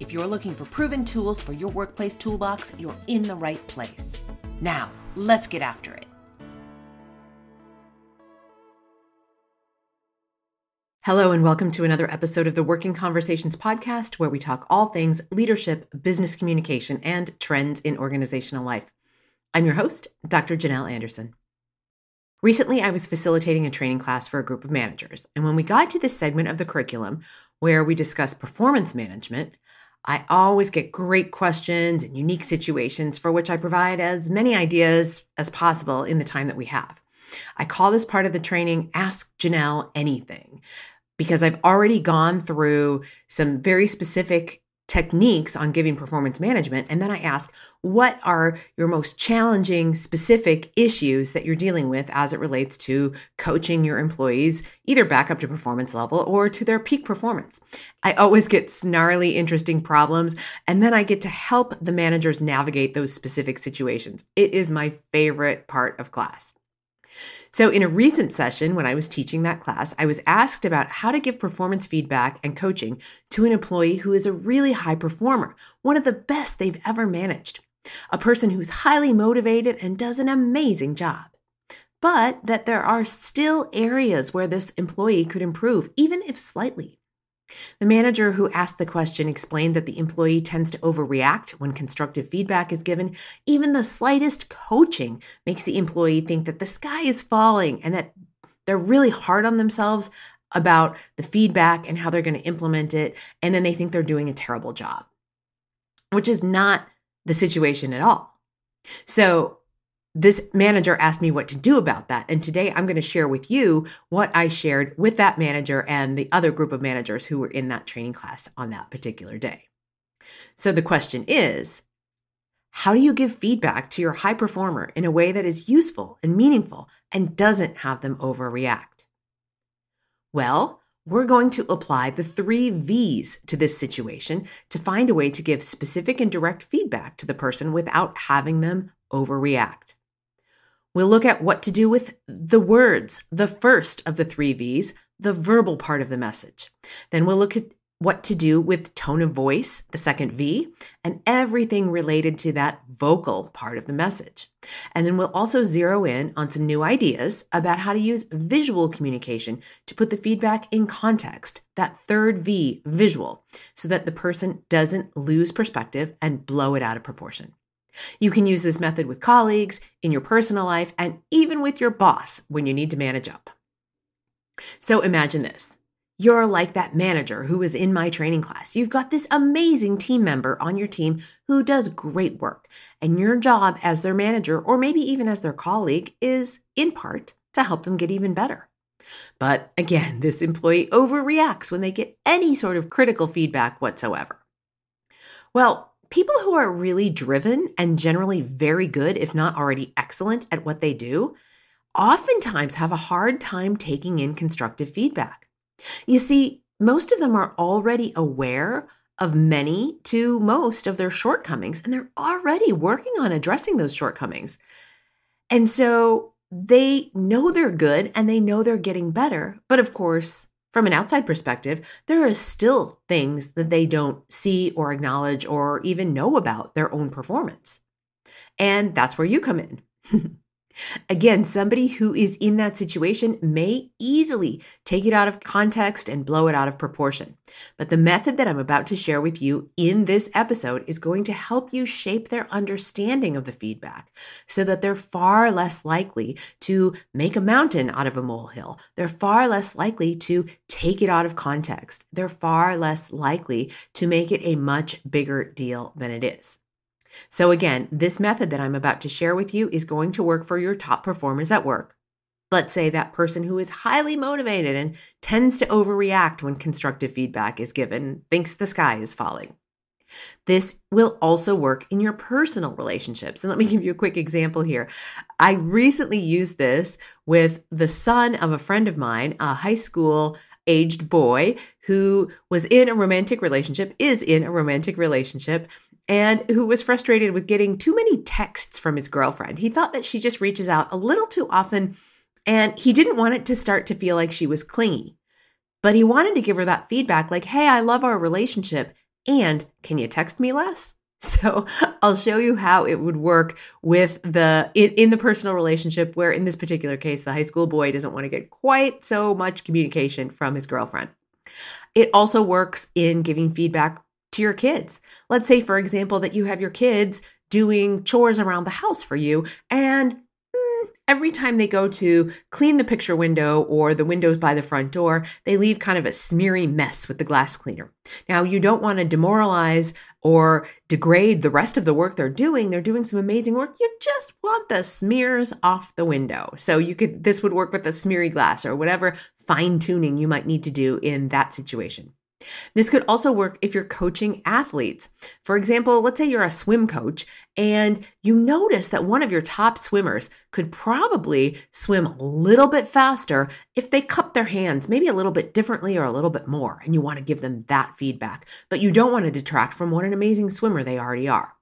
If you're looking for proven tools for your workplace toolbox, you're in the right place. Now, let's get after it. Hello, and welcome to another episode of the Working Conversations podcast, where we talk all things leadership, business communication, and trends in organizational life. I'm your host, Dr. Janel Anderson. Recently, I was facilitating a training class for a group of managers, and when we got to this segment of the curriculum where we discuss performance management, I always get great questions and unique situations for which I provide as many ideas as possible in the time that we have. I call this part of the training Ask Janel Anything because I've already gone through some very specific techniques on giving performance management. And then I ask, what are your most challenging, specific issues that you're dealing with as it relates to coaching your employees, either back up to performance level or to their peak performance? I always get snarly, interesting problems, and then I get to help the managers navigate those specific situations. It is my favorite part of class. So, in a recent session when I was teaching that class, I was asked about how to give performance feedback and coaching to an employee who is a really high performer, one of the best they've ever managed, a person who's highly motivated and does an amazing job. But that there are still areas where this employee could improve, even if slightly. The manager who asked the question explained that the employee tends to overreact when constructive feedback is given. Even the slightest coaching makes the employee think that the sky is falling and that they're really hard on themselves about the feedback and how they're going to implement it. And then they think they're doing a terrible job, which is not the situation at all. So this manager asked me what to do about that. And today I'm going to share with you what I shared with that manager and the other group of managers who were in that training class on that particular day. So the question is how do you give feedback to your high performer in a way that is useful and meaningful and doesn't have them overreact? Well, we're going to apply the three V's to this situation to find a way to give specific and direct feedback to the person without having them overreact. We'll look at what to do with the words, the first of the three V's, the verbal part of the message. Then we'll look at what to do with tone of voice, the second V, and everything related to that vocal part of the message. And then we'll also zero in on some new ideas about how to use visual communication to put the feedback in context, that third V, visual, so that the person doesn't lose perspective and blow it out of proportion. You can use this method with colleagues, in your personal life, and even with your boss when you need to manage up. So imagine this. You're like that manager who was in my training class. You've got this amazing team member on your team who does great work. And your job as their manager, or maybe even as their colleague, is in part to help them get even better. But again, this employee overreacts when they get any sort of critical feedback whatsoever. Well, people who are really driven and generally very good, if not already excellent at what they do, oftentimes have a hard time taking in constructive feedback. You see, most of them are already aware of many to most of their shortcomings, and they're already working on addressing those shortcomings. And so they know they're good and they know they're getting better. But of course, from an outside perspective, there are still things that they don't see or acknowledge or even know about their own performance. And that's where you come in. Again, somebody who is in that situation may easily take it out of context and blow it out of proportion. But the method that I'm about to share with you in this episode is going to help you shape their understanding of the feedback so that they're far less likely to make a mountain out of a molehill. They're far less likely to take it out of context. They're far less likely to make it a much bigger deal than it is. So, again, this method that I'm about to share with you is going to work for your top performers at work. Let's say that person who is highly motivated and tends to overreact when constructive feedback is given, thinks the sky is falling. This will also work in your personal relationships. And let me give you a quick example here. I recently used this with the son of a friend of mine, a high school aged boy who was in a romantic relationship, is in a romantic relationship, and who was frustrated with getting too many texts from his girlfriend. He thought that she just reaches out a little too often, and he didn't want it to start to feel like she was clingy. But he wanted to give her that feedback like, hey, I love our relationship. And can you text me less? So I'll show you how it would work with the in, in, the personal relationship where in this particular case the high school boy doesn't want to get quite so much communication from his girlfriend. It also works in giving feedback to your kids. Let's say for example that you have your kids doing chores around the house for you and mm, every time they go to clean the picture window or the windows by the front door, they leave kind of a smeary mess with the glass cleaner. Now, you don't want to demoralize or degrade the rest of the work they're doing. They're doing some amazing work. You just want the smears off the window. So you could this would work with the smeary glass or whatever fine tuning you might need to do in that situation. This could also work if you're coaching athletes. For example, let's say you're a swim coach and you notice that one of your top swimmers could probably swim a little bit faster if they cup their hands maybe a little bit differently or a little bit more, and you want to give them that feedback. But you don't want to detract from what an amazing swimmer they already are.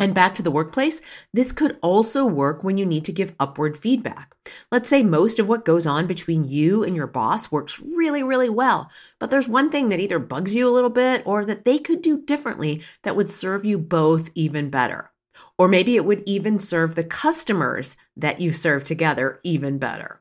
And back to the workplace, this could also work when you need to give upward feedback. Let's say most of what goes on between you and your boss works really, really well, but there's one thing that either bugs you a little bit or that they could do differently that would serve you both even better. Or maybe it would even serve the customers that you serve together even better.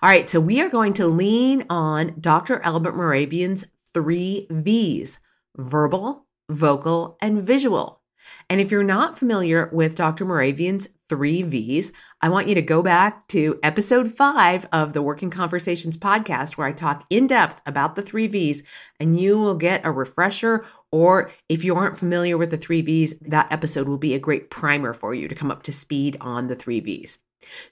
All right, so we are going to lean on Dr. Albert Mehrabian's three V's verbal, vocal, and visual. And if you're not familiar with Dr. Mehrabian's three V's, I want you to go back to episode five of the Working Conversations podcast, where I talk in depth about the three V's, and you will get a refresher. Or if you aren't familiar with the three V's, that episode will be a great primer for you to come up to speed on the three V's.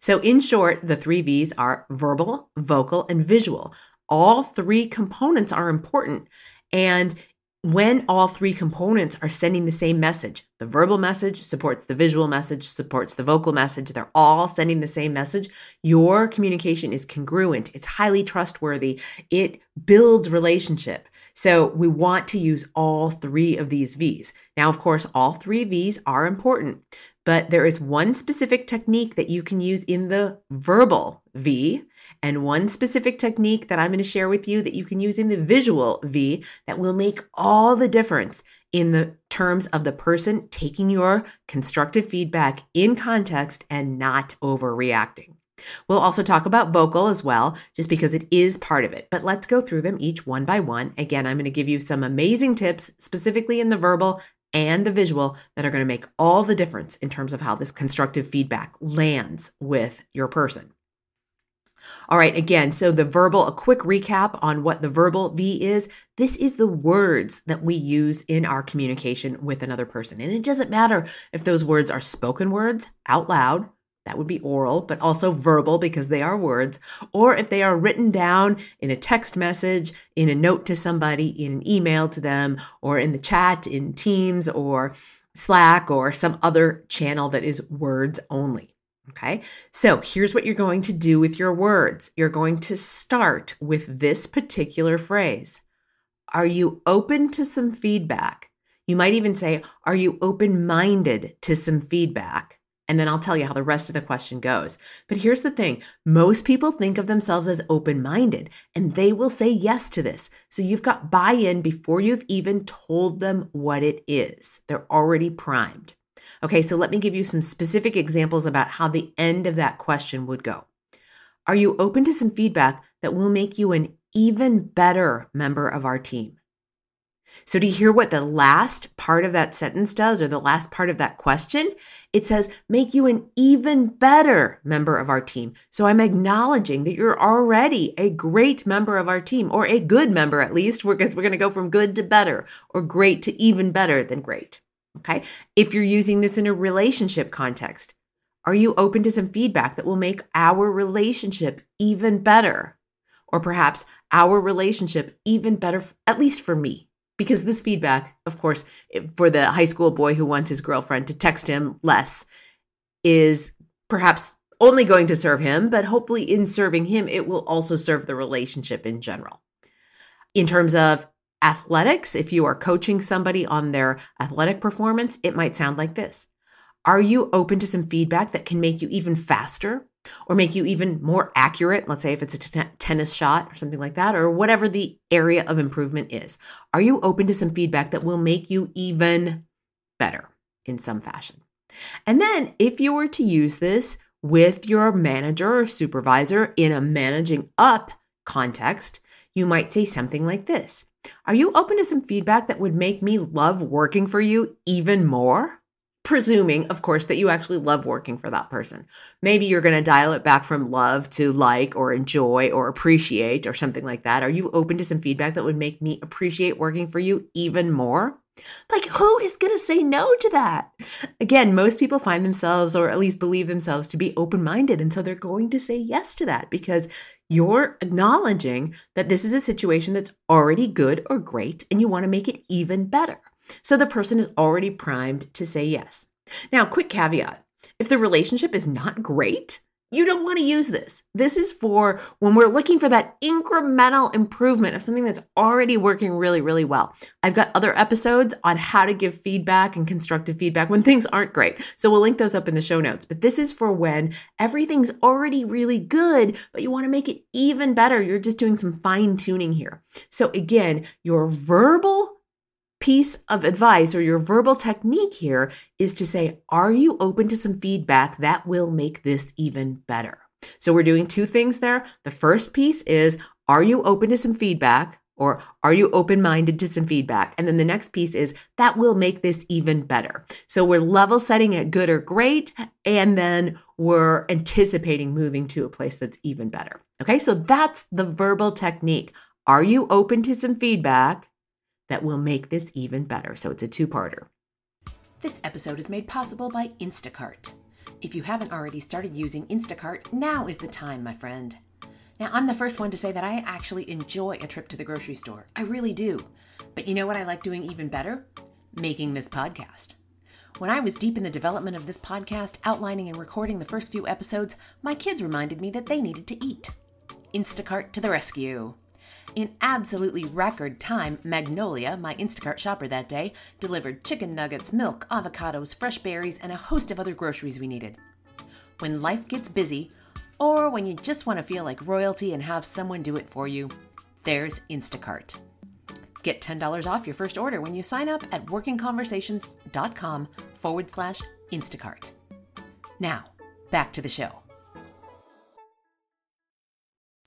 So, in short, the three V's are verbal, vocal, and visual. All three components are important. And when all three components are sending the same message, the verbal message supports the visual message, supports the vocal message, they're all sending the same message, your communication is congruent, it's highly trustworthy, it builds relationship. So we want to use all three of these V's. Now, of course, all three V's are important, but there is one specific technique that you can use in the verbal V and one specific technique that I'm going to share with you that you can use in the visual V that will make all the difference in the terms of the person taking your constructive feedback in context and not overreacting. We'll also talk about vocal as well, just because it is part of it. But let's go through them each one by one. Again, I'm going to give you some amazing tips, specifically in the verbal and the visual, that are going to make all the difference in terms of how this constructive feedback lands with your person. All right, again, so the verbal, a quick recap on what the verbal V is. This is the words that we use in our communication with another person. And it doesn't matter if those words are spoken words out loud, that would be oral, but also verbal because they are words, or if they are written down in a text message, in a note to somebody, in an email to them, or in the chat, in Teams or Slack, or some other channel that is words only. Okay, so here's what you're going to do with your words. You're going to start with this particular phrase Are you open to some feedback? You might even say, Are you open minded to some feedback? And then I'll tell you how the rest of the question goes. But here's the thing most people think of themselves as open minded, and they will say yes to this. So you've got buy in before you've even told them what it is. They're already primed. Okay, so let me give you some specific examples about how the end of that question would go. Are you open to some feedback that will make you an even better member of our team? So, do you hear what the last part of that sentence does, or the last part of that question? It says, make you an even better member of our team. So, I'm acknowledging that you're already a great member of our team, or a good member at least, because we're going to go from good to better, or great to even better than great. Okay. If you're using this in a relationship context, are you open to some feedback that will make our relationship even better? Or perhaps our relationship even better, at least for me. Because this feedback, of course, for the high school boy who wants his girlfriend to text him less, is perhaps only going to serve him, but hopefully, in serving him, it will also serve the relationship in general. In terms of athletics, if you are coaching somebody on their athletic performance, it might sound like this Are you open to some feedback that can make you even faster or make you even more accurate? Let's say if it's a t- tennis shot or something like that, or whatever the area of improvement is. Are you open to some feedback that will make you even better in some fashion? And then if you were to use this with your manager or supervisor in a managing up context, you might say something like this Are you open to some feedback that would make me love working for you even more? Presuming, of course, that you actually love working for that person. Maybe you're going to dial it back from love to like or enjoy or appreciate or something like that. Are you open to some feedback that would make me appreciate working for you even more? Like, who is going to say no to that? Again, most people find themselves, or at least believe themselves, to be open minded. And so they're going to say yes to that because you're acknowledging that this is a situation that's already good or great and you want to make it even better. So the person is already primed to say yes. Now, quick caveat if the relationship is not great, you don't want to use this. This is for when we're looking for that incremental improvement of something that's already working really, really well. I've got other episodes on how to give feedback and constructive feedback when things aren't great. So we'll link those up in the show notes. But this is for when everything's already really good, but you want to make it even better. You're just doing some fine tuning here. So again, your verbal piece of advice or your verbal technique here is to say, Are you open to some feedback that will make this even better? So we're doing two things there. The first piece is, Are you open to some feedback? Or are you open minded to some feedback? And then the next piece is that will make this even better. So we're level setting at good or great, and then we're anticipating moving to a place that's even better. Okay, so that's the verbal technique. Are you open to some feedback? That will make this even better. So it's a two parter. This episode is made possible by Instacart. If you haven't already started using Instacart, now is the time, my friend. Now, I'm the first one to say that I actually enjoy a trip to the grocery store. I really do. But you know what I like doing even better? Making this podcast. When I was deep in the development of this podcast, outlining and recording the first few episodes, my kids reminded me that they needed to eat. Instacart to the rescue. In absolutely record time, Magnolia, my Instacart shopper that day, delivered chicken nuggets, milk, avocados, fresh berries, and a host of other groceries we needed. When life gets busy, or when you just want to feel like royalty and have someone do it for you, there's Instacart. Get $10 off your first order when you sign up at workingconversations.com forward slash Instacart. Now, back to the show.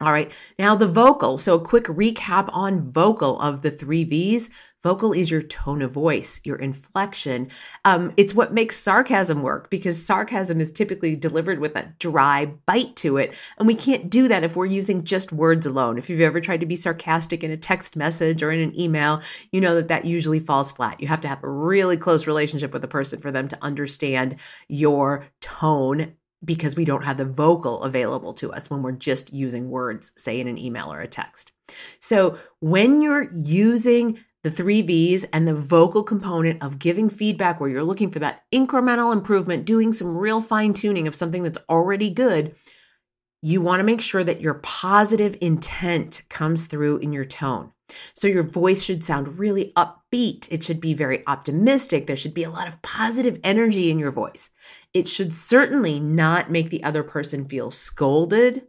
All right. Now the vocal. So a quick recap on vocal of the three V's. Vocal is your tone of voice, your inflection. Um, it's what makes sarcasm work because sarcasm is typically delivered with a dry bite to it. And we can't do that if we're using just words alone. If you've ever tried to be sarcastic in a text message or in an email, you know that that usually falls flat. You have to have a really close relationship with a person for them to understand your tone because we don't have the vocal available to us when we're just using words, say in an email or a text. So when you're using the three V's and the vocal component of giving feedback where you're looking for that incremental improvement, doing some real fine tuning of something that's already good, you want to make sure that your positive intent comes through in your tone. So your voice should sound really upbeat. It should be very optimistic. There should be a lot of positive energy in your voice. It should certainly not make the other person feel scolded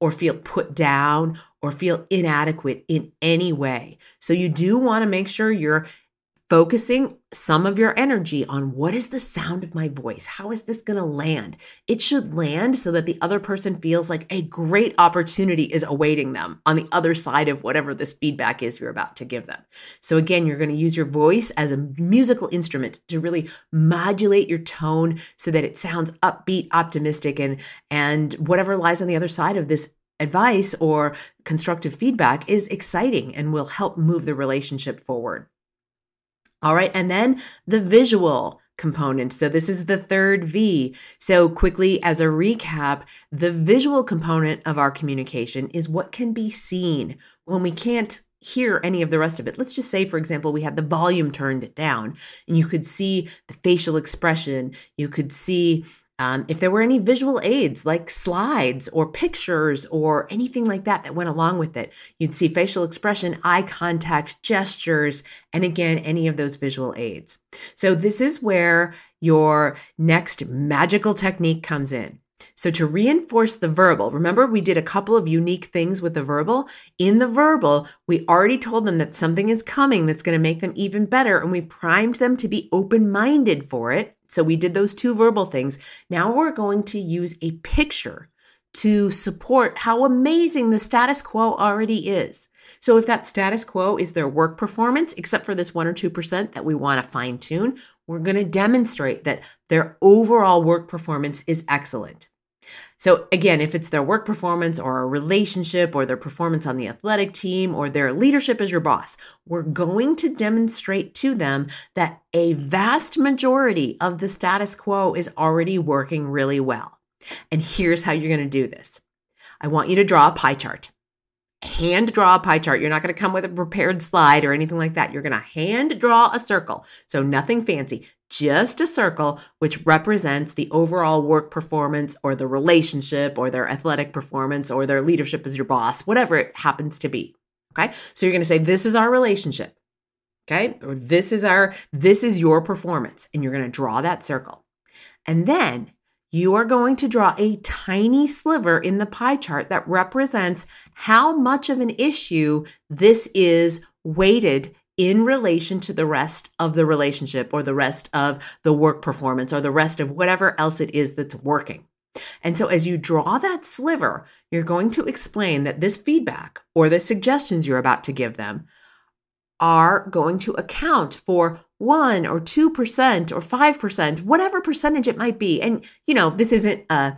or feel put down or feel inadequate in any way. So you do want to make sure you're focusing some of your energy on what is the sound of my voice? How is this going to land? It should land so that the other person feels like a great opportunity is awaiting them on the other side of whatever this feedback is you're about to give them. So, again, you're going to use your voice as a musical instrument to really modulate your tone so that it sounds upbeat, optimistic, and, and whatever lies on the other side of this advice or constructive feedback is exciting and will help move the relationship forward. All right. And then the visual component. So this is the third V. So quickly as a recap, the visual component of our communication is what can be seen when we can't hear any of the rest of it. Let's just say, for example, we had the volume turned down and you could see the facial expression. You could see um, if there were any visual aids like slides or pictures or anything like that that went along with it, you'd see facial expression, eye contact, gestures, and again, any of those visual aids. So, this is where your next magical technique comes in. So, to reinforce the verbal, remember we did a couple of unique things with the verbal. In the verbal, we already told them that something is coming that's going to make them even better, and we primed them to be open minded for it. So, we did those two verbal things. Now, we're going to use a picture to support how amazing the status quo already is. So, if that status quo is their work performance, except for this 1 or 2% that we want to fine tune, we're going to demonstrate that their overall work performance is excellent. So, again, if it's their work performance or a relationship or their performance on the athletic team or their leadership as your boss, we're going to demonstrate to them that a vast majority of the status quo is already working really well. And here's how you're going to do this I want you to draw a pie chart hand draw a pie chart. You're not going to come with a prepared slide or anything like that. You're going to hand draw a circle. So nothing fancy, just a circle which represents the overall work performance or the relationship or their athletic performance or their leadership as your boss, whatever it happens to be. Okay. So you're going to say, this is our relationship. Okay. Or this is our, this is your performance. And you're going to draw that circle. And then you are going to draw a tiny sliver in the pie chart that represents how much of an issue this is weighted in relation to the rest of the relationship or the rest of the work performance or the rest of whatever else it is that's working. And so, as you draw that sliver, you're going to explain that this feedback or the suggestions you're about to give them are going to account for 1 or 2% or 5%, whatever percentage it might be. And, you know, this isn't a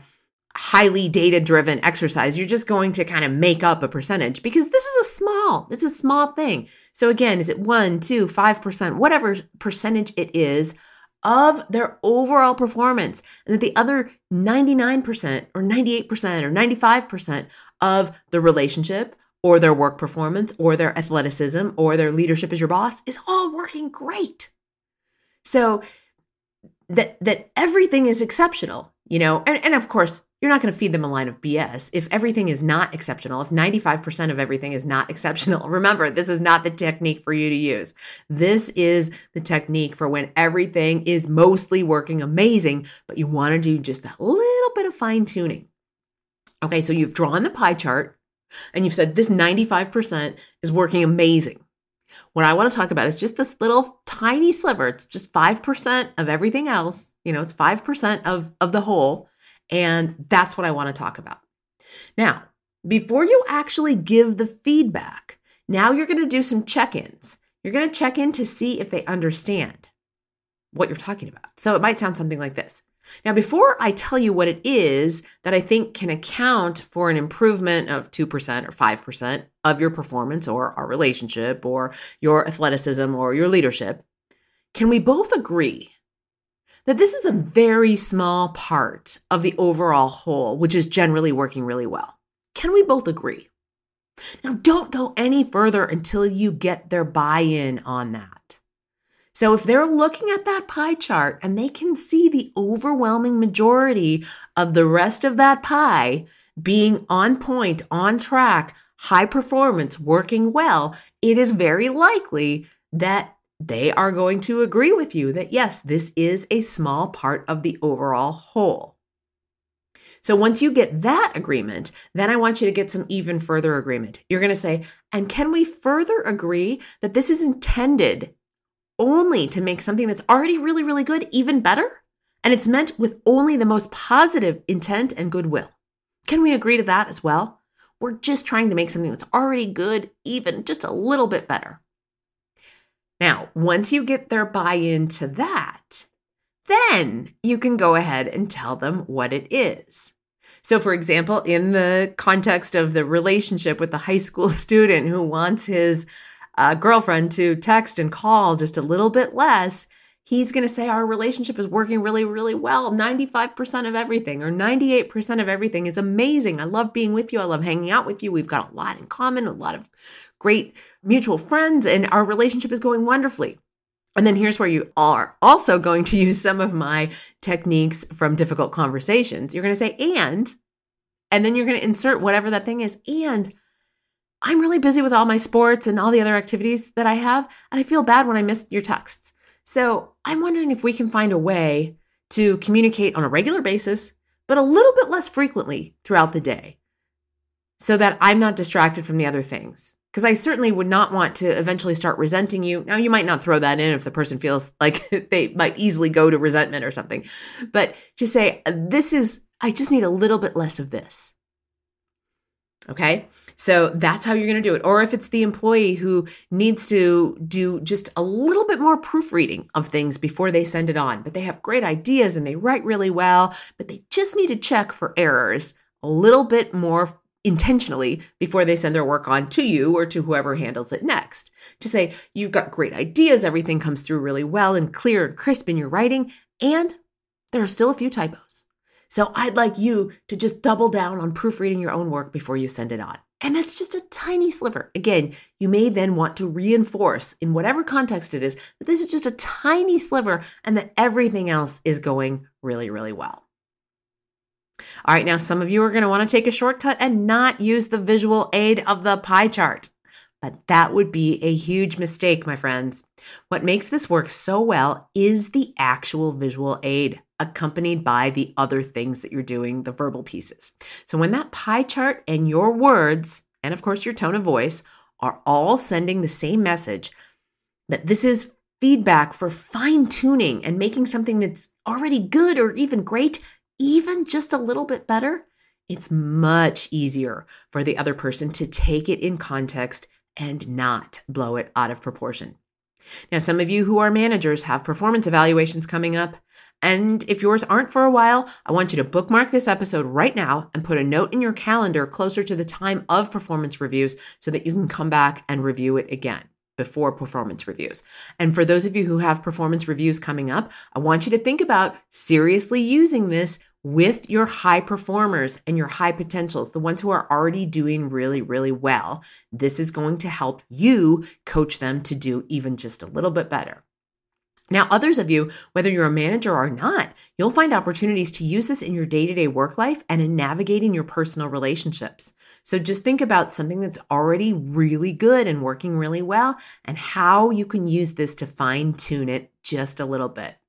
highly data driven exercise. You're just going to kind of make up a percentage because this is a small, it's a small thing. So again, is it 1, 2, 5%, whatever percentage it is of their overall performance and that the other 99% or 98% or 95% of the relationship or their work performance or their athleticism or their leadership as your boss is all working great. So that that everything is exceptional, you know, and, and of course you're not going to feed them a line of BS. If everything is not exceptional, if 95% of everything is not exceptional, remember, this is not the technique for you to use. This is the technique for when everything is mostly working amazing, but you want to do just that little bit of fine tuning. Okay, so you've drawn the pie chart and you've said this 95% is working amazing. What I want to talk about is just this little tiny sliver. It's just 5% of everything else. You know, it's 5% of, of the whole. And that's what I want to talk about. Now, before you actually give the feedback, now you're going to do some check ins. You're going to check in to see if they understand what you're talking about. So it might sound something like this now, before I tell you what it is that I think can account for an improvement of 2% or 5% of your performance or our relationship or your athleticism or your leadership, can we both agree that this is a very small part of the overall whole, which is generally working really well? Can we both agree? Now, don't go any further until you get their buy in on that. So if they're looking at that pie chart and they can see the overwhelming majority of the rest of that pie being on point, on track, high performance, working well, it is very likely that they are going to agree with you that yes, this is a small part of the overall whole. So once you get that agreement, then I want you to get some even further agreement. You're going to say, and can we further agree that this is intended only to make something that's already really, really good even better. And it's meant with only the most positive intent and goodwill. Can we agree to that as well? We're just trying to make something that's already good even just a little bit better. Now, once you get their buy in to that, then you can go ahead and tell them what it is. So, for example, in the context of the relationship with the high school student who wants his uh, girlfriend to text and call just a little bit less, he's going to say our relationship is working really, really well. 95% of everything or 98% of everything is amazing. I love being with you. I love hanging out with you. We've got a lot in common, a lot of great mutual friends, and our relationship is going wonderfully. And then here's where you are also going to use some of my techniques from difficult conversations. You're going to say, and, and then you're going to insert whatever that thing is. And I'm really busy with all my sports and all the other activities that I have. And I feel bad when I miss your texts. So I'm wondering if we can find a way to communicate on a regular basis, but a little bit less frequently throughout the day so that I'm not distracted from the other things because I certainly would not want to eventually start resenting you. Now, you might not throw that in if the person feels like they might easily go to resentment or something, but just say, this is, I just need a little bit less of this. Okay. So that's how you're going to do it. Or if it's the employee who needs to do just a little bit more proofreading of things before they send it on, but they have great ideas and they write really well, but they just need to check for errors a little bit more intentionally before they send their work on to you or to whoever handles it next. To say, you've got great ideas, everything comes through really well and clear and crisp in your writing, and there are still a few typos. So I'd like you to just double down on proofreading your own work before you send it on. And that's just a tiny sliver. Again, you may then want to reinforce in whatever context it is that this is just a tiny sliver and that everything else is going really, really well. All right, now some of you are going to want to take a shortcut and not use the visual aid of the pie chart. But that would be a huge mistake, my friends. What makes this work so well is the actual visual aid accompanied by the other things that you're doing, the verbal pieces. So when that pie chart and your words, and of course your tone of voice, are all sending the same message, that this is feedback for fine tuning and making something that's already good or even great even just a little bit better, it's much easier for the other person to take it in context and not blow it out of proportion. Now, some of you who are managers have performance evaluations coming up. And if yours aren't for a while, I want you to bookmark this episode right now and put a note in your calendar closer to the time of performance reviews so that you can come back and review it again before performance reviews. And for those of you who have performance reviews coming up, I want you to think about seriously using this with your high performers and your high potentials, the ones who are already doing really, really well. This is going to help you coach them to do even just a little bit better. Now, others of you, whether you're a manager or not, you'll find opportunities to use this in your day to day work life and in navigating your personal relationships. So just think about something that's already really good and working really well and how you can use this to fine tune it just a little bit.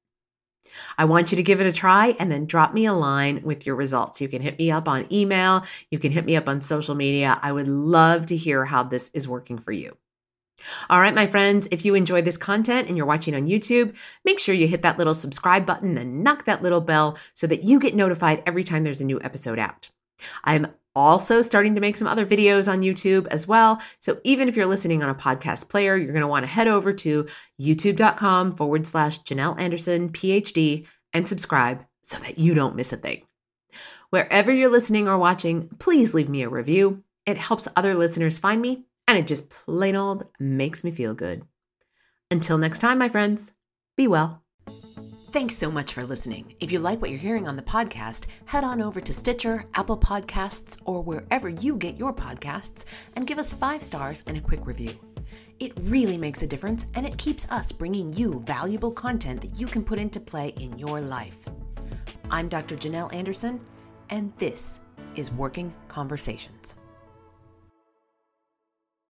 I want you to give it a try and then drop me a line with your results. You can hit me up on email, you can hit me up on social media. I would love to hear how this is working for you. All right, my friends, if you enjoy this content and you're watching on YouTube, make sure you hit that little subscribe button and knock that little bell so that you get notified every time there's a new episode out. I'm also starting to make some other videos on YouTube as well. So even if you're listening on a podcast player, you're going to want to head over to youtube.com forward slash Janel Anderson, PhD, and subscribe so that you don't miss a thing. Wherever you're listening or watching, please leave me a review. It helps other listeners find me, and it just plain old makes me feel good. Until next time, my friends, be well. Thanks so much for listening. If you like what you're hearing on the podcast, head on over to Stitcher, Apple Podcasts, or wherever you get your podcasts and give us five stars and a quick review. It really makes a difference and it keeps us bringing you valuable content that you can put into play in your life. I'm Dr. Janel Anderson, and this is Working Conversations.